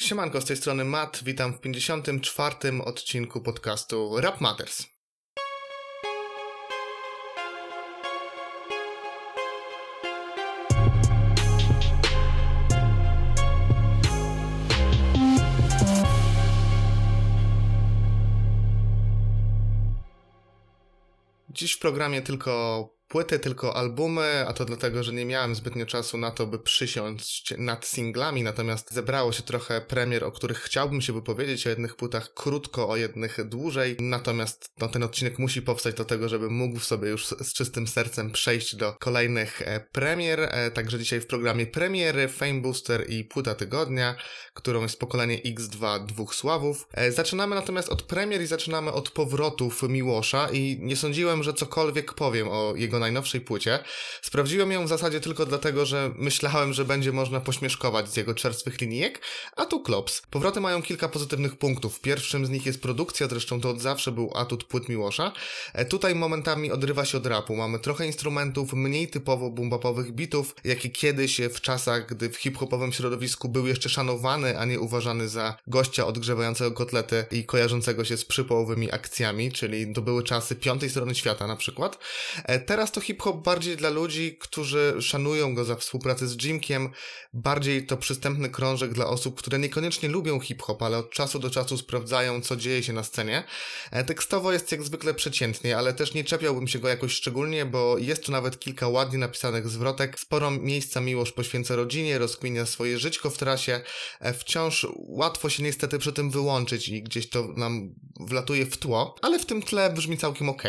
Siemanko, z tej strony Matt, witam w 54. odcinku podcastu Rap Matters. Dziś w programie tylko płyty, tylko albumy, a to dlatego, że nie miałem zbytnio czasu na to, by przysiąść nad singlami, natomiast zebrało się trochę premier, o których chciałbym się wypowiedzieć, o jednych płytach krótko, o jednych dłużej, natomiast no, ten odcinek musi powstać do tego, żeby mógł sobie już z czystym sercem przejść do kolejnych e, premier, e, także dzisiaj w programie premiery, Fame Booster i płyta tygodnia, którą jest pokolenie X2 dwóch sławów. E, zaczynamy natomiast od premier i zaczynamy od powrotów Miłosza i nie sądziłem, że cokolwiek powiem o jego najnowszej płycie. Sprawdziłem ją w zasadzie tylko dlatego, że myślałem, że będzie można pośmieszkować z jego czerstwych linijek, a tu klops. Powroty mają kilka pozytywnych punktów. Pierwszym z nich jest produkcja, zresztą to od zawsze był atut płyt Miłosza. E, tutaj momentami odrywa się od rapu. Mamy trochę instrumentów, mniej typowo bumbapowych bitów, jakie kiedyś w czasach, gdy w hip-hopowym środowisku był jeszcze szanowany, a nie uważany za gościa odgrzewającego kotlety i kojarzącego się z przypołowymi akcjami, czyli to były czasy piątej strony świata na przykład. E, teraz Teraz to hip-hop bardziej dla ludzi, którzy szanują go za współpracę z Jimkiem, bardziej to przystępny krążek dla osób, które niekoniecznie lubią hip-hop, ale od czasu do czasu sprawdzają, co dzieje się na scenie. E, tekstowo jest jak zwykle przeciętnie, ale też nie czepiałbym się go jakoś szczególnie, bo jest tu nawet kilka ładnie napisanych zwrotek. Sporo miejsca miłość poświęca rodzinie, rozkminia swoje żyćko w trasie. E, wciąż łatwo się niestety przy tym wyłączyć i gdzieś to nam wlatuje w tło, ale w tym tle brzmi całkiem ok.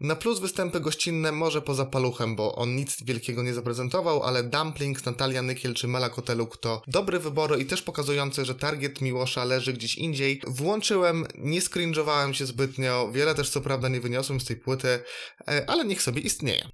Na plus występy gościnne może może poza paluchem, bo on nic wielkiego nie zaprezentował, ale Dumplings, Natalia Nykiel czy Mela Koteluk to dobre wybory i też pokazujące, że target Miłosza leży gdzieś indziej. Włączyłem, nie scringe'owałem się zbytnio, wiele też co prawda nie wyniosłem z tej płyty, e, ale niech sobie istnieje.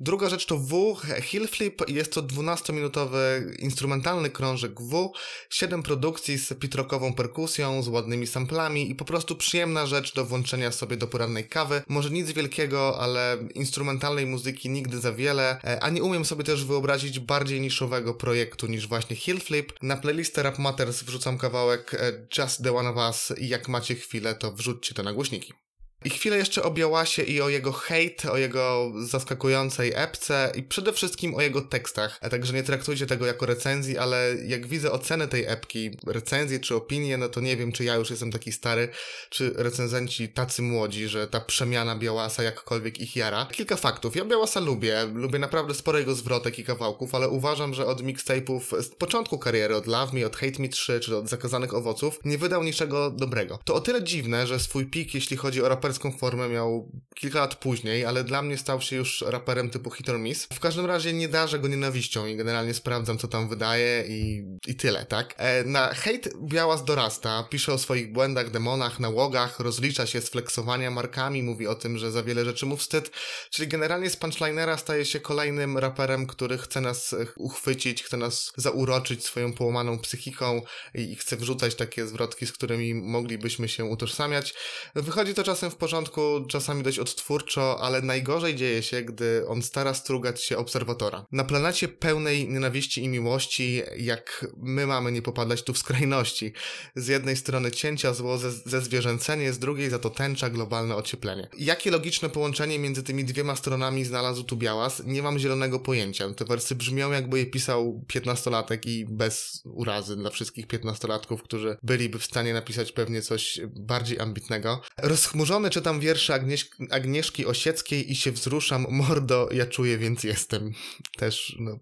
Druga rzecz to W, Hill Flip, jest to 12-minutowy instrumentalny krążek W, 7 produkcji z pitrokową perkusją, z ładnymi samplami i po prostu przyjemna rzecz do włączenia sobie do porannej kawy. Może nic wielkiego, ale instrumentalnej muzyki nigdy za wiele, e, a nie umiem sobie też wyobrazić bardziej niszowego projektu niż właśnie Hill Flip. Na playlistę Rap Matters wrzucam kawałek e, Just the One of Us i jak macie chwilę, to wrzućcie to na głośniki. I chwilę jeszcze o Białasie i o jego hejt, o jego zaskakującej epce i przede wszystkim o jego tekstach. A także nie traktujcie tego jako recenzji, ale jak widzę oceny tej epki, recenzje czy opinie, no to nie wiem, czy ja już jestem taki stary, czy recenzenci tacy młodzi, że ta przemiana Białasa jakkolwiek ich jara. Kilka faktów. Ja Białasa lubię, lubię naprawdę sporo jego zwrotek i kawałków, ale uważam, że od mixtape'ów z początku kariery, od Love Me, od Hate Me 3, czy od Zakazanych Owoców, nie wydał niczego dobrego. To o tyle dziwne, że swój pik, jeśli chodzi o raper formę miał kilka lat później, ale dla mnie stał się już raperem typu hit or miss. W każdym razie nie darzę go nienawiścią i generalnie sprawdzam, co tam wydaje i, i tyle, tak? E, na hejt Białas dorasta, pisze o swoich błędach, demonach, nałogach, rozlicza się z flexowania markami, mówi o tym, że za wiele rzeczy mu wstyd, czyli generalnie z punchlinera staje się kolejnym raperem, który chce nas uchwycić, chce nas zauroczyć swoją połamaną psychiką i, i chce wrzucać takie zwrotki, z którymi moglibyśmy się utożsamiać. Wychodzi to czasem w początku czasami dość odtwórczo, ale najgorzej dzieje się, gdy on stara strugać się obserwatora. Na planecie pełnej nienawiści i miłości, jak my mamy nie popadać tu w skrajności. Z jednej strony cięcia zło ze, ze zwierzęcenie, z drugiej za to tęcza globalne ocieplenie. Jakie logiczne połączenie między tymi dwiema stronami znalazł tu Białas? Nie mam zielonego pojęcia. Te wersy brzmią jakby je pisał piętnastolatek i bez urazy dla wszystkich piętnastolatków, którzy byliby w stanie napisać pewnie coś bardziej ambitnego. Rozchmurzony czytam wiersze Agnieś Agnieszki Osieckiej i się wzruszam, mordo, ja czuję, więc jestem. Też, no.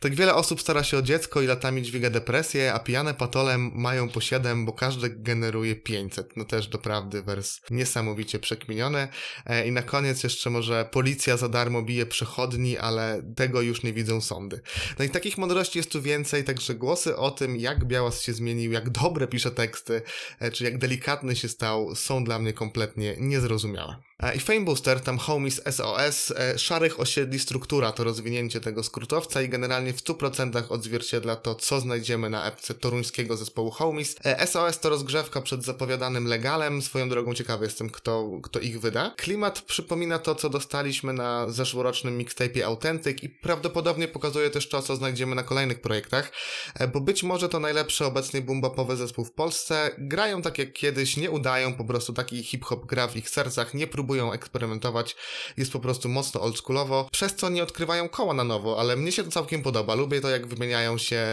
Tak wiele osób stara się o dziecko i latami dźwiga depresję, a pijane patolem mają po 7, bo każdy generuje 500. No też doprawdy wers niesamowicie przekminiony. E, I na koniec jeszcze może policja za darmo bije przechodni, ale tego już nie widzą sądy. No i takich mądrości jest tu więcej, także głosy o tym, jak Białas się zmienił, jak dobre pisze teksty, e, czy jak delikatny się stał, są dla mnie kompletnie niezrozumiałe. E, I Fame Booster, tam Homies SOS, e, szarych osiedli struktura to rozwinięcie tego skrótowca i generalnie w 100% odzwierciedla to, co znajdziemy na epce toruńskiego zespołu Homies. SOS to rozgrzewka przed zapowiadanym legalem, swoją drogą ciekawy jestem, kto, kto ich wyda. Klimat przypomina to, co dostaliśmy na zeszłorocznym mixtape'ie Authentic i prawdopodobnie pokazuje też to, co znajdziemy na kolejnych projektach, bo być może to najlepszy obecnie boombapowy zespół w Polsce. Grają tak jak kiedyś, nie udają, po prostu taki hip-hop gra w ich sercach, nie próbują eksperymentować, jest po prostu mocno oldschoolowo, przez co nie odkrywają koła na nowo, ale mnie się to całkiem podoba. Lubię to, jak wymieniają się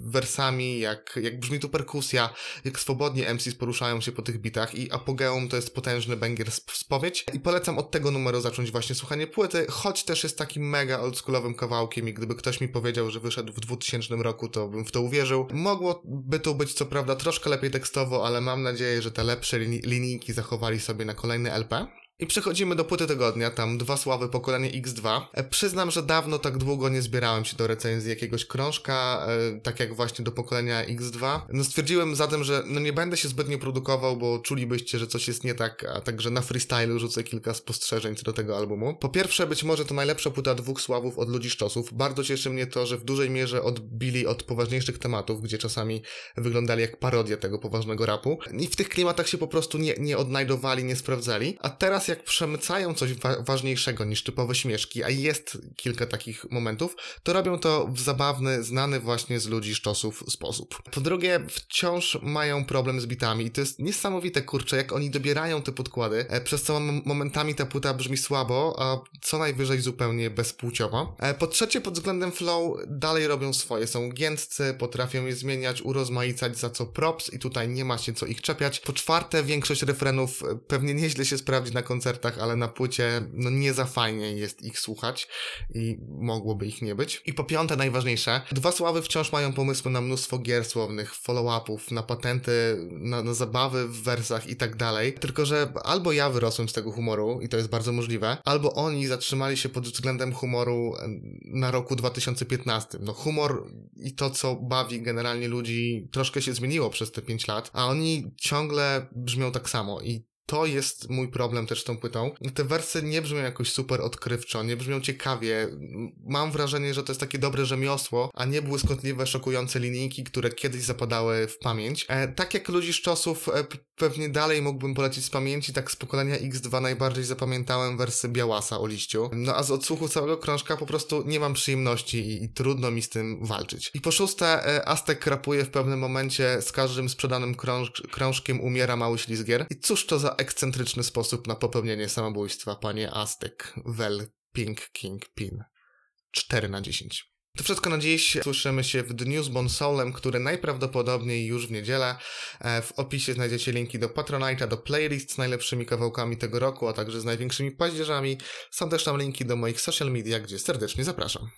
wersami, jak, jak brzmi tu perkusja, jak swobodnie MCs poruszają się po tych bitach i apogeum to jest potężny banger spowiedź i polecam od tego numeru zacząć właśnie słuchanie płyty, choć też jest takim mega oldschoolowym kawałkiem i gdyby ktoś mi powiedział, że wyszedł w 2000 roku, to bym w to uwierzył. Mogłoby to być co prawda troszkę lepiej tekstowo, ale mam nadzieję, że te lepsze linijki zachowali sobie na kolejny LP. I przechodzimy do płyty tygodnia, tam dwa sławy pokolenie X2. E, przyznam, że dawno tak długo nie zbierałem się do recenzji jakiegoś krążka, e, tak jak właśnie do pokolenia X2. No stwierdziłem zatem, że no nie będę się zbytnio produkował, bo czulibyście, że coś jest nie tak, a także na freestylu rzucę kilka spostrzeżeń co do tego albumu. Po pierwsze, być może to najlepsza płyta dwóch sławów od ludzi szczosów. Bardzo cieszy mnie to, że w dużej mierze odbili od poważniejszych tematów, gdzie czasami wyglądali jak parodia tego poważnego rapu. I w tych klimatach się po prostu nie, nie odnajdowali, nie sprawdzali. A teraz jak przemycają coś wa ważniejszego niż typowe śmieszki, a jest kilka takich momentów, to robią to w zabawny, znany właśnie z ludzi szczosów sposób. Po drugie, wciąż mają problem z bitami i to jest niesamowite, kurczę, jak oni dobierają te podkłady, e, przez co momentami ta płyta brzmi słabo, a co najwyżej zupełnie bezpłciowo. E, po trzecie, pod względem flow dalej robią swoje, są giętcy, potrafią je zmieniać, urozmaicać, za co props i tutaj nie ma się co ich czepiać. Po czwarte, większość refrenów e, pewnie nieźle się sprawdzi na koncertach, ale na płycie no nie za fajnie jest ich słuchać i mogłoby ich nie być. I po piąte, najważniejsze, dwa sławy wciąż mają pomysły na mnóstwo gier słownych, follow-upów, na patenty, na, na zabawy w wersach i tak dalej. Tylko, że albo ja wyrosłem z tego humoru i to jest bardzo możliwe, albo oni zatrzymali się pod względem humoru na roku 2015. No humor i to, co bawi generalnie ludzi, troszkę się zmieniło przez te 5 lat, a oni ciągle brzmią tak samo i to jest mój problem też z tą płytą. Te wersy nie brzmią jakoś super odkrywczo, nie brzmią ciekawie. Mam wrażenie, że to jest takie dobre rzemiosło, a nie błyskotliwe, szokujące linijki, które kiedyś zapadały w pamięć. E, tak jak ludzi z czasów e, pewnie dalej mógłbym polecić z pamięci, tak z pokolenia X2 najbardziej zapamiętałem wersy Białasa o liściu. No a z odsłuchu całego krążka po prostu nie mam przyjemności i, i trudno mi z tym walczyć. I po szóste, e, Aztek krapuje w pewnym momencie z każdym sprzedanym krąż krążkiem umiera mały ślizgier. I cóż to za ekscentryczny sposób na popełnienie samobójstwa, panie Aztek, Well Pink King Pin. 4 na 10. To wszystko na dziś. Słyszymy się w dniu z Bonsoulem, który najprawdopodobniej już w niedzielę. E, w opisie znajdziecie linki do Patronite'a, do playlist z najlepszymi kawałkami tego roku, a także z największymi paździerzami. Są też tam linki do moich social media, gdzie serdecznie zapraszam.